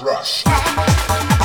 rush, rush.